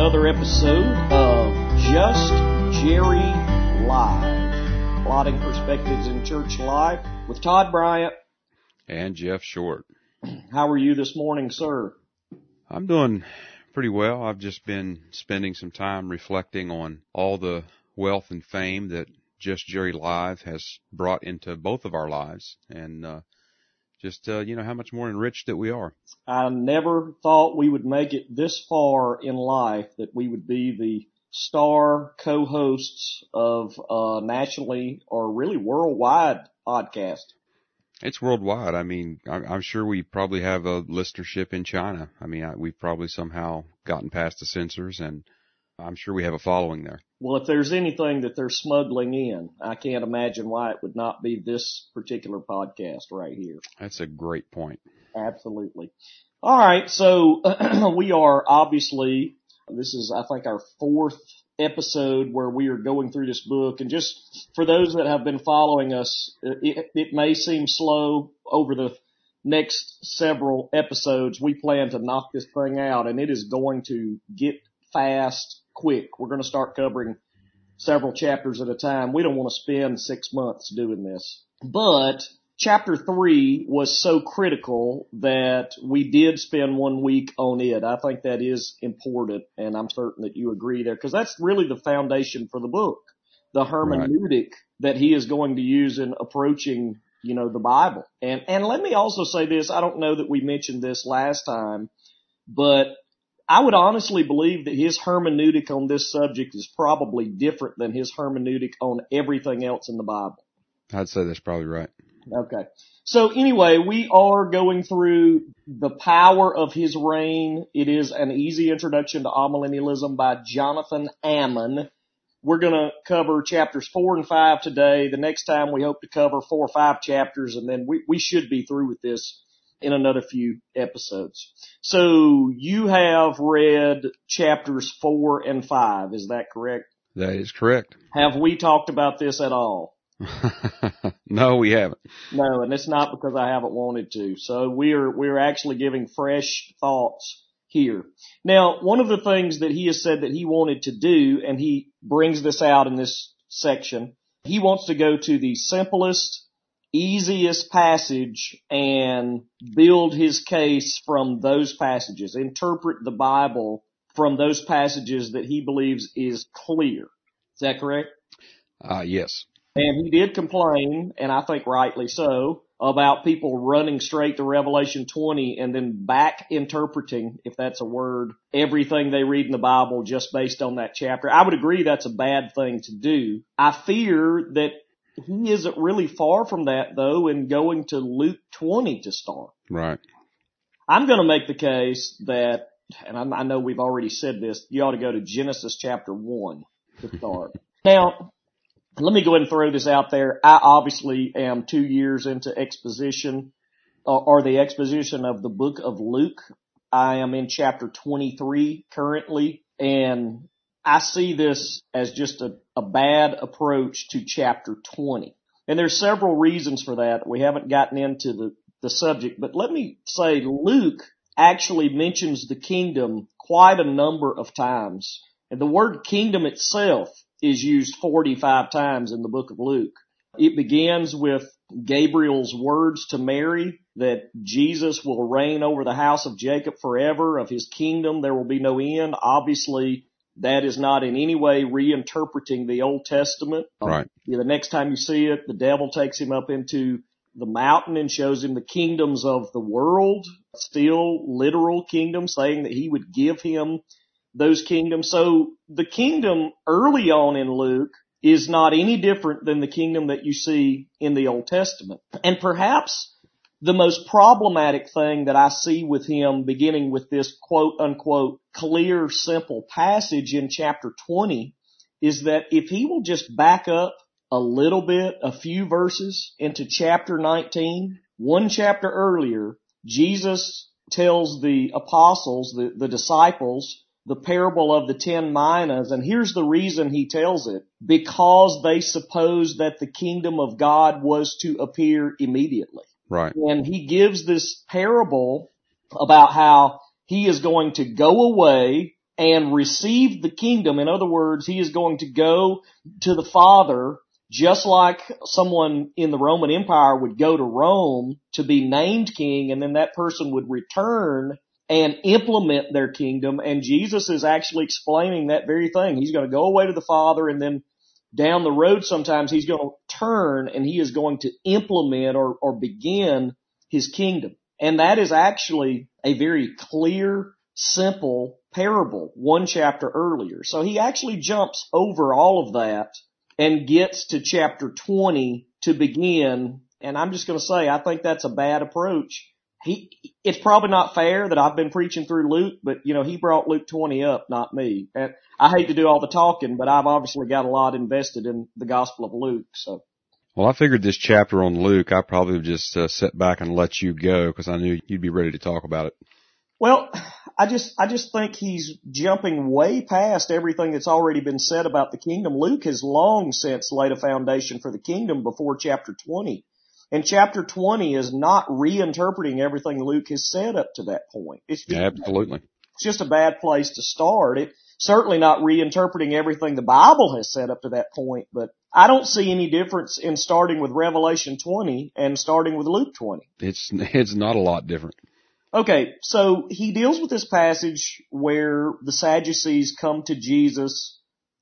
another episode of Just Jerry Live. Plotting perspectives in church life with Todd Bryant. And Jeff Short. How are you this morning, sir? I'm doing pretty well. I've just been spending some time reflecting on all the wealth and fame that Just Jerry Live has brought into both of our lives and, uh, just, uh, you know, how much more enriched that we are. I never thought we would make it this far in life that we would be the star co-hosts of a nationally or really worldwide podcast. It's worldwide. I mean, I'm sure we probably have a listenership in China. I mean, we've probably somehow gotten past the censors and I'm sure we have a following there. Well, if there's anything that they're smuggling in, I can't imagine why it would not be this particular podcast right here. That's a great point. Absolutely. All right. So we are obviously, this is, I think our fourth episode where we are going through this book and just for those that have been following us, it, it may seem slow over the next several episodes. We plan to knock this thing out and it is going to get fast quick. We're going to start covering several chapters at a time. We don't want to spend six months doing this. But chapter three was so critical that we did spend one week on it. I think that is important and I'm certain that you agree there because that's really the foundation for the book. The hermeneutic right. that he is going to use in approaching, you know, the Bible. And, and let me also say this. I don't know that we mentioned this last time, but I would honestly believe that his hermeneutic on this subject is probably different than his hermeneutic on everything else in the Bible. I'd say that's probably right. Okay. So anyway, we are going through the power of his reign. It is an easy introduction to amillennialism by Jonathan Ammon. We're going to cover chapters four and five today. The next time we hope to cover four or five chapters and then we, we should be through with this in another few episodes. So you have read chapters four and five, is that correct? That is correct. Have we talked about this at all? no, we haven't. No, and it's not because I haven't wanted to. So we're, we're actually giving fresh thoughts here. Now, one of the things that he has said that he wanted to do, and he brings this out in this section, he wants to go to the simplest easiest passage and build his case from those passages, interpret the Bible from those passages that he believes is clear. Is that correct? Uh, yes. And he did complain, and I think rightly so, about people running straight to Revelation 20 and then back interpreting, if that's a word, everything they read in the Bible just based on that chapter. I would agree that's a bad thing to do. I fear that he isn't really far from that though in going to Luke 20 to start. Right. I'm going to make the case that, and I, I know we've already said this, you ought to go to Genesis chapter 1 to start. now, let me go ahead and throw this out there. I obviously am two years into exposition uh, or the exposition of the book of Luke. I am in chapter 23 currently and I see this as just a, a bad approach to chapter 20. And there's several reasons for that. We haven't gotten into the, the subject, but let me say Luke actually mentions the kingdom quite a number of times. And the word kingdom itself is used 45 times in the book of Luke. It begins with Gabriel's words to Mary that Jesus will reign over the house of Jacob forever. Of his kingdom, there will be no end. Obviously, that is not in any way reinterpreting the Old Testament. Right. the next time you see it, the devil takes him up into the mountain and shows him the kingdoms of the world, still literal kingdoms, saying that he would give him those kingdoms. So the kingdom early on in Luke is not any different than the kingdom that you see in the Old Testament. And perhaps the most problematic thing that I see with him beginning with this quote unquote clear, simple passage in chapter 20 is that if he will just back up a little bit, a few verses into chapter 19, one chapter earlier, Jesus tells the apostles, the, the disciples, the parable of the ten minas, and here's the reason he tells it. Because they supposed that the kingdom of God was to appear immediately. Right. And he gives this parable about how he is going to go away and receive the kingdom. In other words, he is going to go to the Father just like someone in the Roman Empire would go to Rome to be named king and then that person would return and implement their kingdom. And Jesus is actually explaining that very thing. He's going to go away to the Father and then down the road sometimes he's going to turn and he is going to implement or, or begin his kingdom. And that is actually a very clear, simple parable one chapter earlier. So he actually jumps over all of that and gets to chapter 20 to begin. And I'm just going to say, I think that's a bad approach. He, it's probably not fair that I've been preaching through Luke, but you know, he brought Luke 20 up, not me. And I hate to do all the talking, but I've obviously got a lot invested in the Gospel of Luke, so. Well, I figured this chapter on Luke, I probably would just uh, sit back and let you go because I knew you'd be ready to talk about it. Well, I just, I just think he's jumping way past everything that's already been said about the kingdom. Luke has long since laid a foundation for the kingdom before chapter 20. And chapter 20 is not reinterpreting everything Luke has said up to that point. It's just, Absolutely. It's just a bad place to start. It, certainly not reinterpreting everything the Bible has said up to that point, but I don't see any difference in starting with Revelation 20 and starting with Luke 20. It's, it's not a lot different. Okay, so he deals with this passage where the Sadducees come to Jesus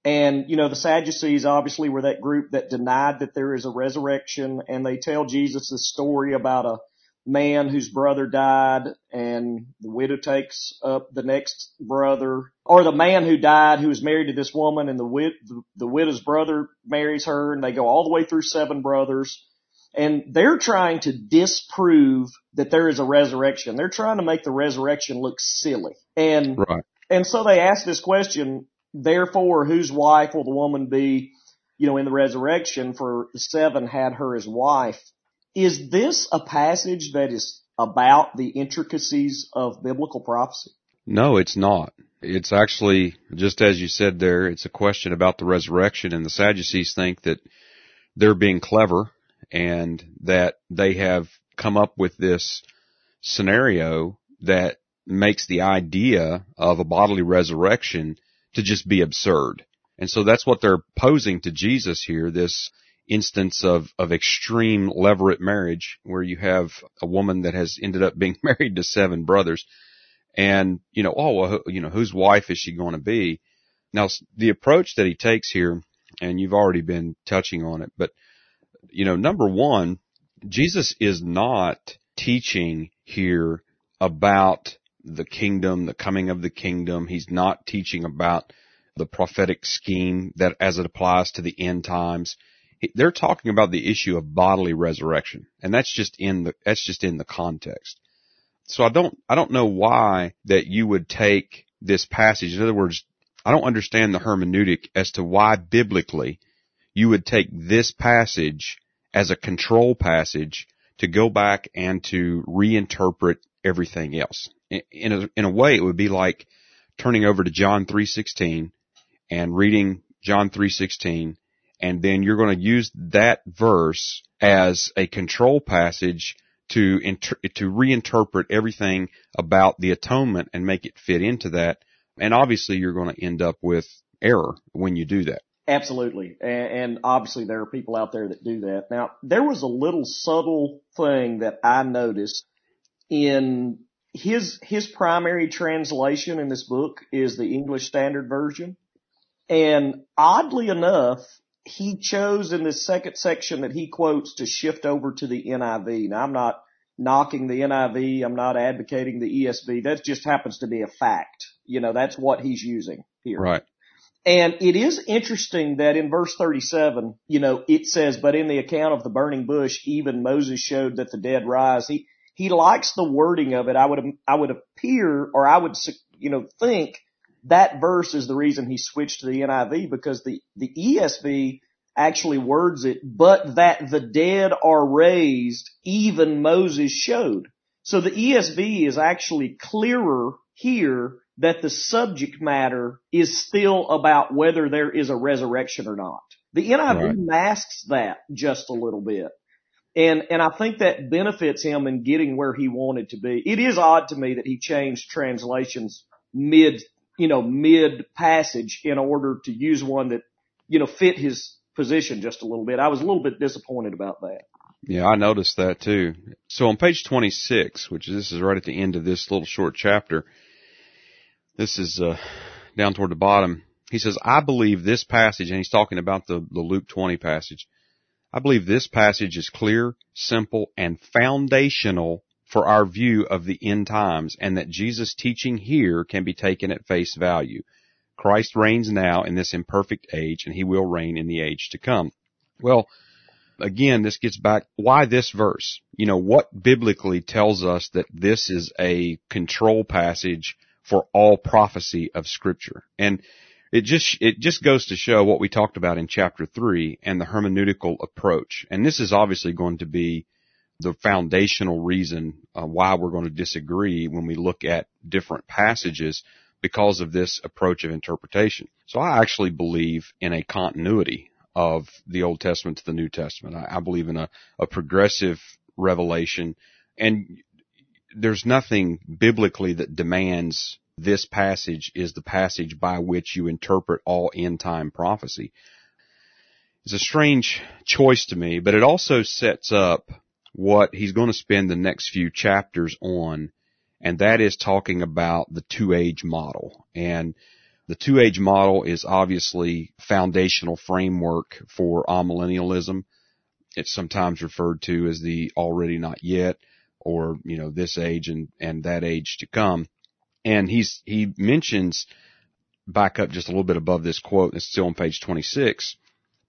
and, you know, the Sadducees obviously were that group that denied that there is a resurrection and they tell Jesus this story about a man whose brother died and the widow takes up the next brother or the man who died who was married to this woman and the, wid- the, the widow's brother marries her and they go all the way through seven brothers and they're trying to disprove that there is a resurrection. They're trying to make the resurrection look silly. And, right. and so they ask this question, therefore whose wife will the woman be, you know, in the resurrection for seven had her as wife. Is this a passage that is about the intricacies of biblical prophecy? No, it's not. It's actually, just as you said there, it's a question about the resurrection and the Sadducees think that they're being clever and that they have come up with this scenario that makes the idea of a bodily resurrection to just be absurd. And so that's what they're posing to Jesus here, this instance of, of extreme levirate marriage where you have a woman that has ended up being married to seven brothers and, you know, oh, well, you know, whose wife is she going to be? Now, the approach that he takes here, and you've already been touching on it, but you know, number one, Jesus is not teaching here about the kingdom, the coming of the kingdom. He's not teaching about the prophetic scheme that as it applies to the end times. They're talking about the issue of bodily resurrection. And that's just in the, that's just in the context. So I don't, I don't know why that you would take this passage. In other words, I don't understand the hermeneutic as to why biblically you would take this passage as a control passage to go back and to reinterpret everything else. In a, in a way, it would be like turning over to John 3.16 and reading John 3.16 and then you're going to use that verse as a control passage to inter- to reinterpret everything about the atonement and make it fit into that. And obviously you're going to end up with error when you do that. Absolutely. And, and, obviously there are people out there that do that. Now, there was a little subtle thing that I noticed in his, his primary translation in this book is the English Standard Version. And oddly enough, he chose in this second section that he quotes to shift over to the NIV. Now I'm not knocking the NIV. I'm not advocating the ESV. That just happens to be a fact. You know, that's what he's using here. Right. And it is interesting that in verse 37, you know, it says, but in the account of the burning bush, even Moses showed that the dead rise. He, he likes the wording of it. I would, I would appear or I would, you know, think that verse is the reason he switched to the NIV because the, the ESV actually words it, but that the dead are raised, even Moses showed. So the ESV is actually clearer here that the subject matter is still about whether there is a resurrection or not. The NIV right. masks that just a little bit. And, and I think that benefits him in getting where he wanted to be. It is odd to me that he changed translations mid you know, mid passage in order to use one that, you know, fit his position just a little bit. I was a little bit disappointed about that. Yeah, I noticed that too. So on page 26, which this is right at the end of this little short chapter, this is uh, down toward the bottom. He says, I believe this passage, and he's talking about the, the Luke 20 passage. I believe this passage is clear, simple, and foundational for our view of the end times and that Jesus' teaching here can be taken at face value. Christ reigns now in this imperfect age and he will reign in the age to come. Well, again, this gets back, why this verse? You know, what biblically tells us that this is a control passage for all prophecy of scripture? And it just, it just goes to show what we talked about in chapter three and the hermeneutical approach. And this is obviously going to be the foundational reason uh, why we're going to disagree when we look at different passages because of this approach of interpretation. So I actually believe in a continuity of the Old Testament to the New Testament. I, I believe in a, a progressive revelation and there's nothing biblically that demands this passage is the passage by which you interpret all end time prophecy. It's a strange choice to me, but it also sets up what he's going to spend the next few chapters on, and that is talking about the two age model. And the two age model is obviously foundational framework for amillennialism. It's sometimes referred to as the already not yet or, you know, this age and, and that age to come. And he's, he mentions back up just a little bit above this quote, it's still on page 26.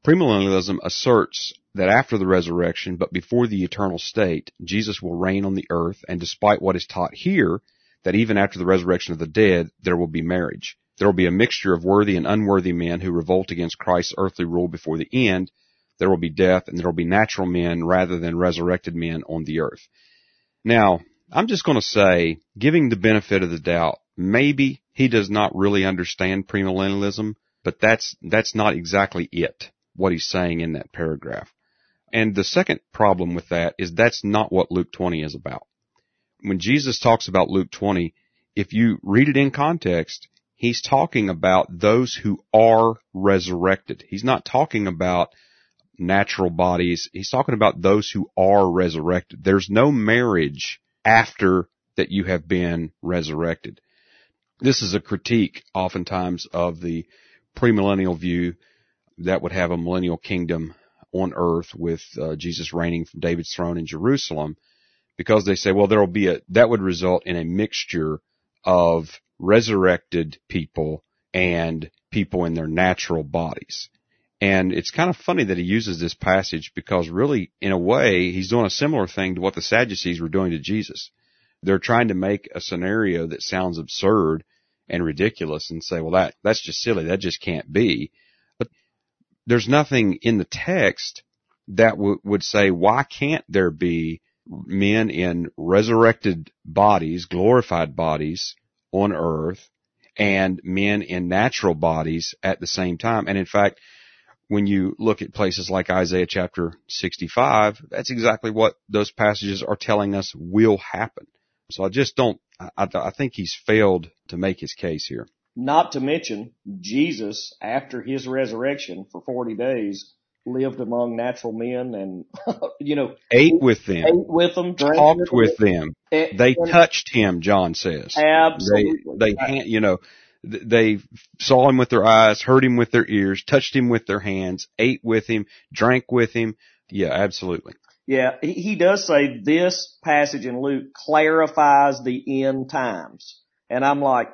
Premillennialism asserts that after the resurrection, but before the eternal state, Jesus will reign on the earth, and despite what is taught here, that even after the resurrection of the dead, there will be marriage. There will be a mixture of worthy and unworthy men who revolt against Christ's earthly rule before the end. There will be death and there will be natural men rather than resurrected men on the earth. Now, I'm just going to say, giving the benefit of the doubt, maybe he does not really understand premillennialism, but that's, that's not exactly it, what he's saying in that paragraph. And the second problem with that is that's not what Luke 20 is about. When Jesus talks about Luke 20, if you read it in context, he's talking about those who are resurrected. He's not talking about natural bodies. He's talking about those who are resurrected. There's no marriage after that you have been resurrected. This is a critique oftentimes of the premillennial view that would have a millennial kingdom on earth with uh, Jesus reigning from David's throne in Jerusalem because they say, well, there will be a, that would result in a mixture of resurrected people and people in their natural bodies. And it's kind of funny that he uses this passage because really, in a way, he's doing a similar thing to what the Sadducees were doing to Jesus. They're trying to make a scenario that sounds absurd and ridiculous and say, well, that, that's just silly. That just can't be. But there's nothing in the text that w- would say, why can't there be men in resurrected bodies, glorified bodies on earth and men in natural bodies at the same time. And in fact, when you look at places like Isaiah chapter 65, that's exactly what those passages are telling us will happen. So I just don't, I, I think he's failed to make his case here. Not to mention Jesus, after his resurrection for 40 days, lived among natural men and, you know, ate with them, ate with them, talked with them. them. They touched him, John says. Absolutely. They, they you know, they saw him with their eyes, heard him with their ears, touched him with their hands, ate with him, drank with him. Yeah, absolutely. Yeah, he does say this passage in Luke clarifies the end times. And I'm like,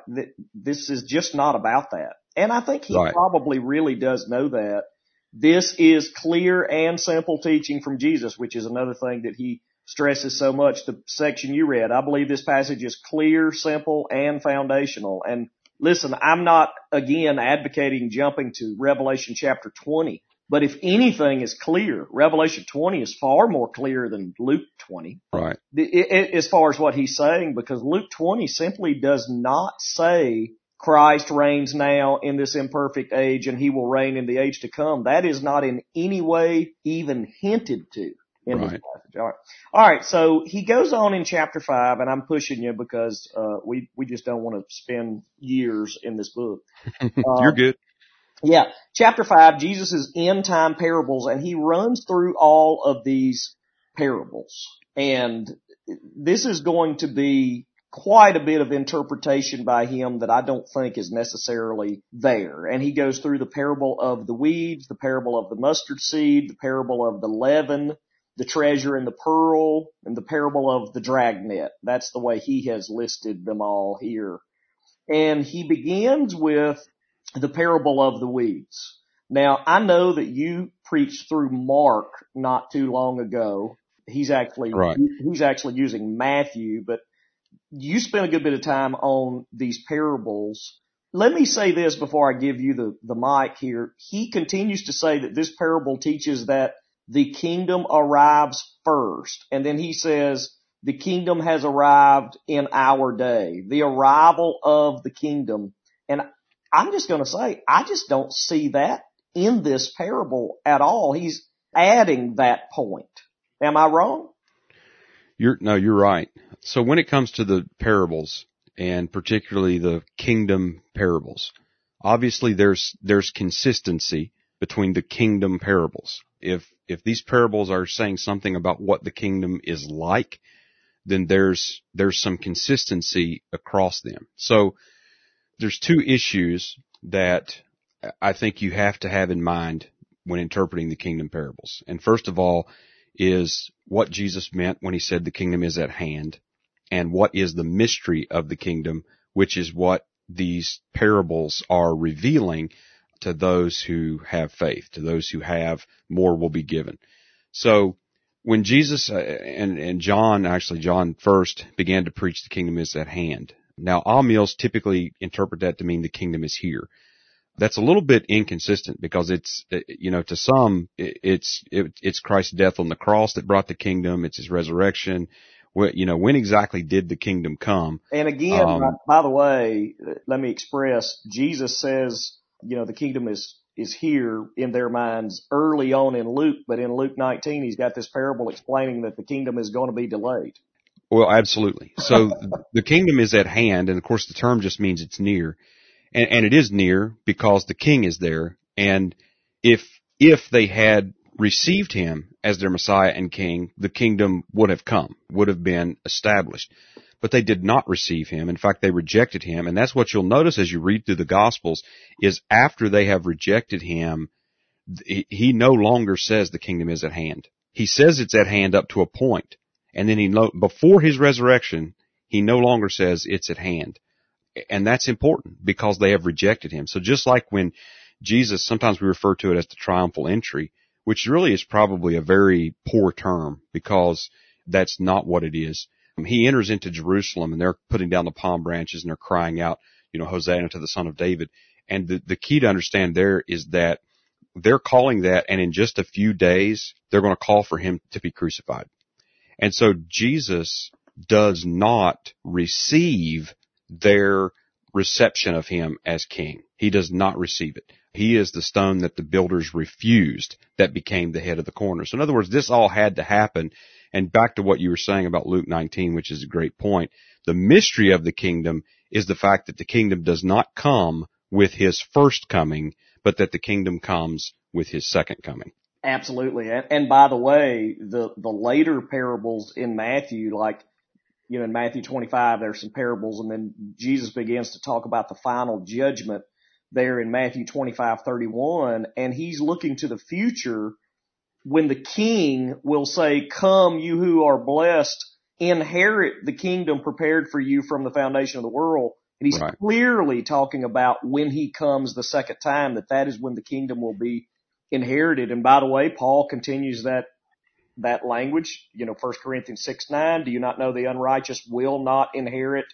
this is just not about that. And I think he right. probably really does know that. This is clear and simple teaching from Jesus, which is another thing that he stresses so much. The section you read, I believe this passage is clear, simple, and foundational. And listen, I'm not again advocating jumping to Revelation chapter 20, but if anything is clear, Revelation 20 is far more clear than Luke 20. Right. As far as what he's saying, because Luke 20 simply does not say Christ reigns now in this imperfect age and he will reign in the age to come. That is not in any way even hinted to. In Right. this passage. All right. All right. So he goes on in chapter five, and I'm pushing you because uh, we we just don't want to spend years in this book. You're good. Yeah, chapter five, Jesus' end time parables, and he runs through all of these parables. And this is going to be quite a bit of interpretation by him that I don't think is necessarily there. And he goes through the parable of the weeds, the parable of the mustard seed, the parable of the leaven, the treasure and the pearl, and the parable of the dragnet. That's the way he has listed them all here. And he begins with the parable of the weeds. Now, I know that you preached through Mark not too long ago. He's actually, Right. he's actually using Matthew, but you spent a good bit of time on these parables. Let me say this before I give you the, the mic here. He continues to say that this parable teaches that the kingdom arrives first. And then he says, the kingdom has arrived in our day. The arrival of the kingdom. And I'm just going to say, I just don't see that in this parable at all. He's adding that point. Am I wrong? You're no, you're right. So when it comes to the parables and particularly the kingdom parables, obviously there's there's consistency between the kingdom parables. If if these parables are saying something about what the kingdom is like, then there's there's some consistency across them. So there's two issues that I think you have to have in mind when interpreting the kingdom parables. And first of all is what Jesus meant when he said the kingdom is at hand and what is the mystery of the kingdom, which is what these parables are revealing to those who have faith, to those who have more will be given. So when Jesus uh, and, and John, actually John first began to preach the kingdom is at hand. Now, Amils typically interpret that to mean the kingdom is here. That's a little bit inconsistent because it's, uh, you know, to some, it's, it's Christ's death on the cross that brought the kingdom. It's his resurrection. You know, when exactly did the kingdom come? And again, Um, by, by the way, let me express, Jesus says, you know, the kingdom is, is here in their minds early on in Luke, but in Luke 19, he's got this parable explaining that the kingdom is going to be delayed. Well, absolutely. So the kingdom is at hand, and of course the term just means it's near. And, and it is near because the king is there. And if, if they had received him as their Messiah and king, the kingdom would have come, would have been established. But they did not receive him. In fact, they rejected him. And that's what you'll notice as you read through the gospels is after they have rejected him, he no longer says the kingdom is at hand. He says it's at hand up to a point. And then he, before his resurrection, he no longer says it's at hand. And that's important because they have rejected him. So just like when Jesus, sometimes we refer to it as the triumphal entry, which really is probably a very poor term because that's not what it is. He enters into Jerusalem and they're putting down the palm branches and they're crying out, you know, Hosanna to the son of David. And the, the key to understand there is that they're calling that and in just a few days, they're going to call for him to be crucified. And so Jesus does not receive their reception of him as king. He does not receive it. He is the stone that the builders refused that became the head of the corner. So in other words, this all had to happen. And back to what you were saying about Luke 19, which is a great point. The mystery of the kingdom is the fact that the kingdom does not come with his first coming, but that the kingdom comes with his second coming. Absolutely. And, by the way, the, the later parables in Matthew, like, you know, in Matthew 25, there's some parables and then Jesus begins to talk about the final judgment there in Matthew 25, 31. And he's looking to the future when the king will say, come you who are blessed, inherit the kingdom prepared for you from the foundation of the world. And he's Right. clearly talking about when he comes the second time, that that is when the kingdom will be inherited. And by the way, Paul continues that that language. You know, 1 Corinthians 6, 9, do you not know the unrighteous will not inherit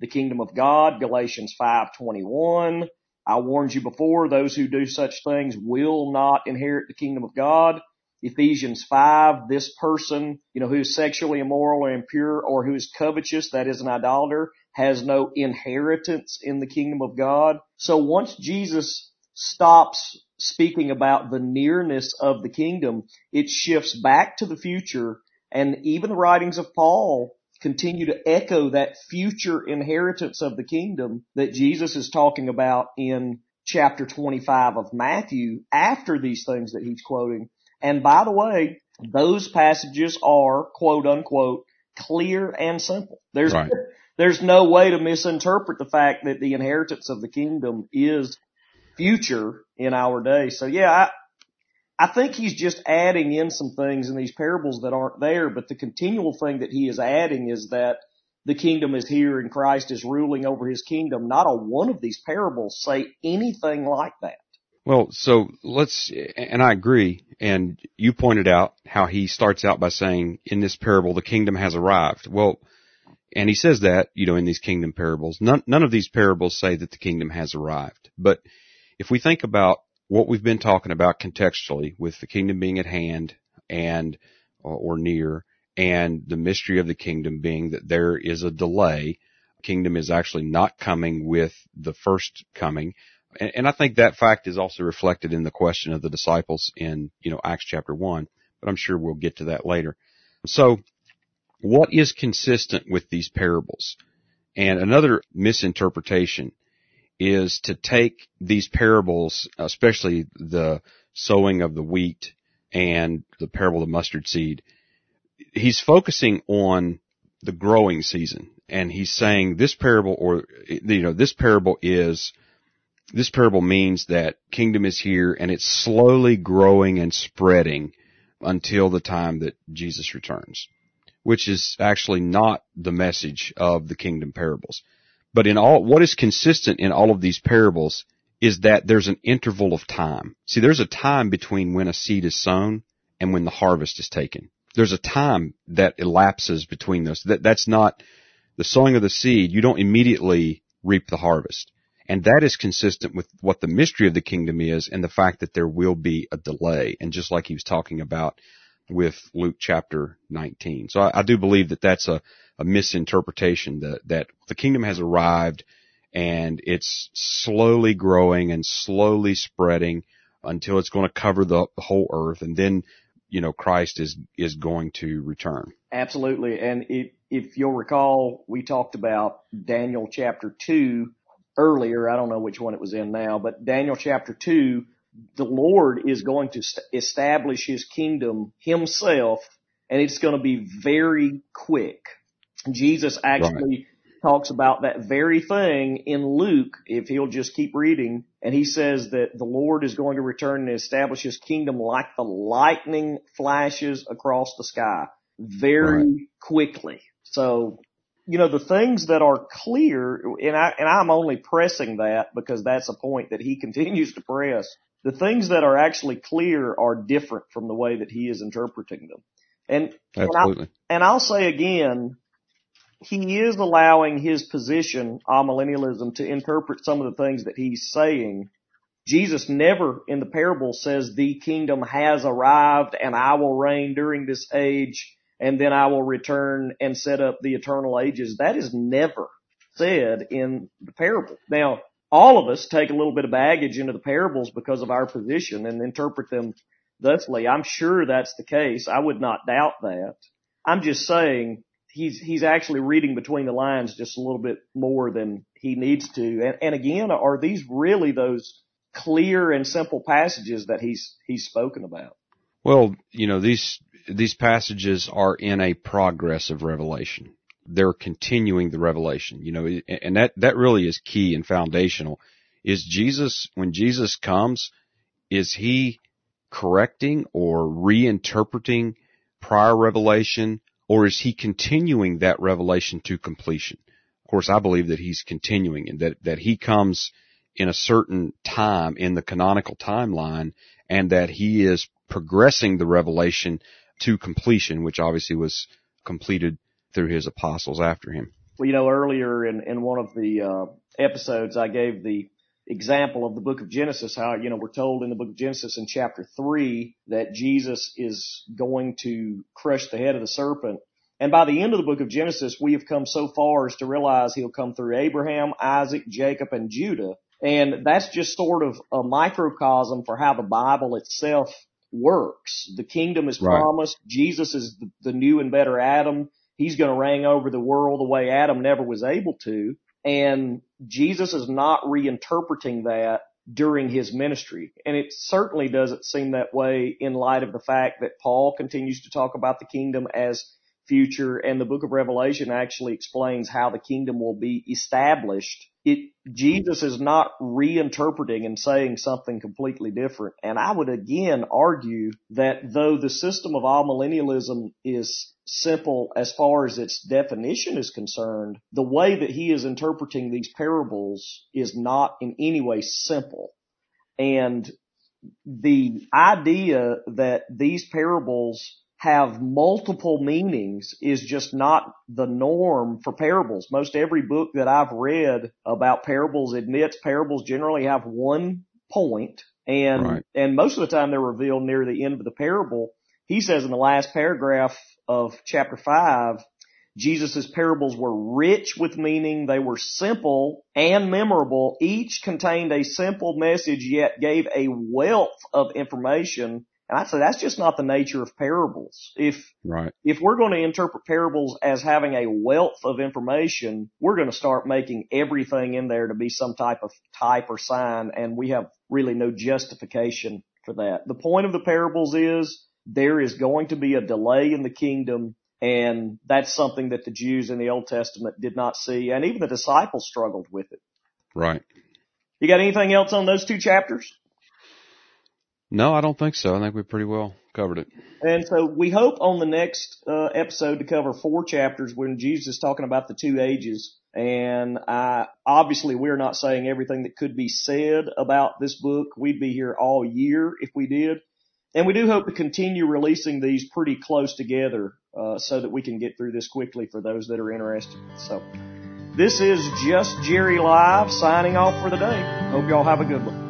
the kingdom of God? Galatians 5, 21. I warned you before, those who do such things will not inherit the kingdom of God. Ephesians 5, this person, you know, who is sexually immoral or impure or who is covetous, that is an idolater, has no inheritance in the kingdom of God. So once Jesus stops speaking about the nearness of the kingdom, it shifts back to the future and even the writings of Paul continue to echo that future inheritance of the kingdom that Jesus is talking about in chapter 25 of Matthew after these things that he's quoting. And by the way, those passages are quote unquote clear and simple. There's, right. there's no way to misinterpret the fact that the inheritance of the kingdom is future in our day. So yeah, I, I think he's just adding in some things in these parables that aren't there, but the continual thing that he is adding is that the kingdom is here and Christ is ruling over his kingdom. Not a one of these parables say anything like that. Well, so let's, and I agree, and you pointed out how he starts out by saying, in this parable, the kingdom has arrived. Well, and he says that, you know, in these kingdom parables. None, none of these parables say that the kingdom has arrived. But if we think about what we've been talking about contextually with the kingdom being at hand and uh, or near and the mystery of the kingdom being that there is a delay. Kingdom is actually not coming with the first coming. And, and I think that fact is also reflected in the question of the disciples in, you know, Acts chapter one, but I'm sure we'll get to that later. So what is consistent with these parables? And another misinterpretation is to take these parables, especially the sowing of the wheat and the parable of the mustard seed, he's focusing on the growing season and he's saying this parable or, you know, this parable is, this parable means that kingdom is here and it's slowly growing and spreading until the time that Jesus returns, which is actually not the message of the kingdom parables. But in all, what is consistent in all of these parables is that there's an interval of time. See, there's a time between when a seed is sown and when the harvest is taken. There's a time that elapses between those. That, that's not the sowing of the seed. You don't immediately reap the harvest. And that is consistent with what the mystery of the kingdom is and the fact that there will be a delay. And just like he was talking about with Luke chapter 19. So I, I do believe that that's a, a misinterpretation that, that the kingdom has arrived and it's slowly growing and slowly spreading until it's going to cover the, the whole earth and then you know Christ is is going to return. Absolutely, and if if you'll recall, we talked about Daniel chapter two earlier. I don't know which one it was in now, but Daniel chapter two, the Lord is going to st- establish His kingdom Himself, and it's going to be very quick. Jesus actually right. talks about that very thing in Luke, if he'll just keep reading, and he says that the Lord is going to return and establish his kingdom like the lightning flashes across the sky very right. quickly. So, you know, the things that are clear, and I, and I'm only pressing that because that's a point that he continues to press. The things that are actually clear are different from the way that he is interpreting them. And, Absolutely. and, I, and I'll say again, he is allowing his position, amillennialism to interpret some of the things that he's saying. Jesus never in the parable says the kingdom has arrived and I will reign during this age and then I will return and set up the eternal ages. That is never said in the parable. Now, all of us take a little bit of baggage into the parables because of our position and interpret them thusly. I'm sure that's the case. I would not doubt that. I'm just saying he's he's actually reading between the lines just a little bit more than he needs to. And, and again, are these really those clear and simple passages that he's he's spoken about? Well, you know these these passages are in a progress of revelation. They're continuing the revelation, you know, and that that really is key and foundational. Is Jesus when Jesus comes, is he correcting or reinterpreting prior revelation or is he continuing that revelation to completion? Of course, I believe that he's continuing and that, that he comes in a certain time in the canonical timeline and that he is progressing the revelation to completion, which obviously was completed through his apostles after him. Well, you know, earlier in, in one of the uh, episodes, I gave the example of the book of Genesis, how, you know, we're told in the book of Genesis in chapter three that Jesus is going to crush the head of the serpent. And by the end of the book of Genesis, we have come so far as to realize he'll come through Abraham, Isaac, Jacob, and Judah. And that's just sort of a microcosm for how the Bible itself works. The kingdom is Right. promised. Jesus is the, the new and better Adam. He's going to reign over the world the way Adam never was able to. And Jesus is not reinterpreting that during his ministry. And it certainly doesn't seem that way in light of the fact that Paul continues to talk about the kingdom as future and the book of Revelation actually explains how the kingdom will be established. It, Jesus is not reinterpreting and saying something completely different. And I would again argue that though the system of amillennialism is simple as far as its definition is concerned, the way that he is interpreting these parables is not in any way simple. And the idea that these parables have multiple meanings is just not the norm for parables. Most every book that I've read about parables admits parables generally have one point and, Right. and most of the time they're revealed near the end of the parable. He says in the last paragraph of chapter five, Jesus' parables were rich with meaning. They were simple and memorable. Each contained a simple message yet gave a wealth of information. And I'd say that's just not the nature of parables. If, Right. if we're going to interpret parables as having a wealth of information, we're going to start making everything in there to be some type of type or sign and we have really no justification for that. The point of the parables is there is going to be a delay in the kingdom and that's something that the Jews in the Old Testament did not see and even the disciples struggled with it. Right. You got anything else on those two chapters? No, I don't think so. I think we pretty well covered it. And so we hope on the next uh, episode to cover four chapters when Jesus is talking about the two ages. And I, obviously we're not saying everything that could be said about this book. We'd be here all year if we did. And we do hope to continue releasing these pretty close together, uh, so that we can get through this quickly for those that are interested. So this is just Jerry Live signing off for the day. Hope y'all have a good one.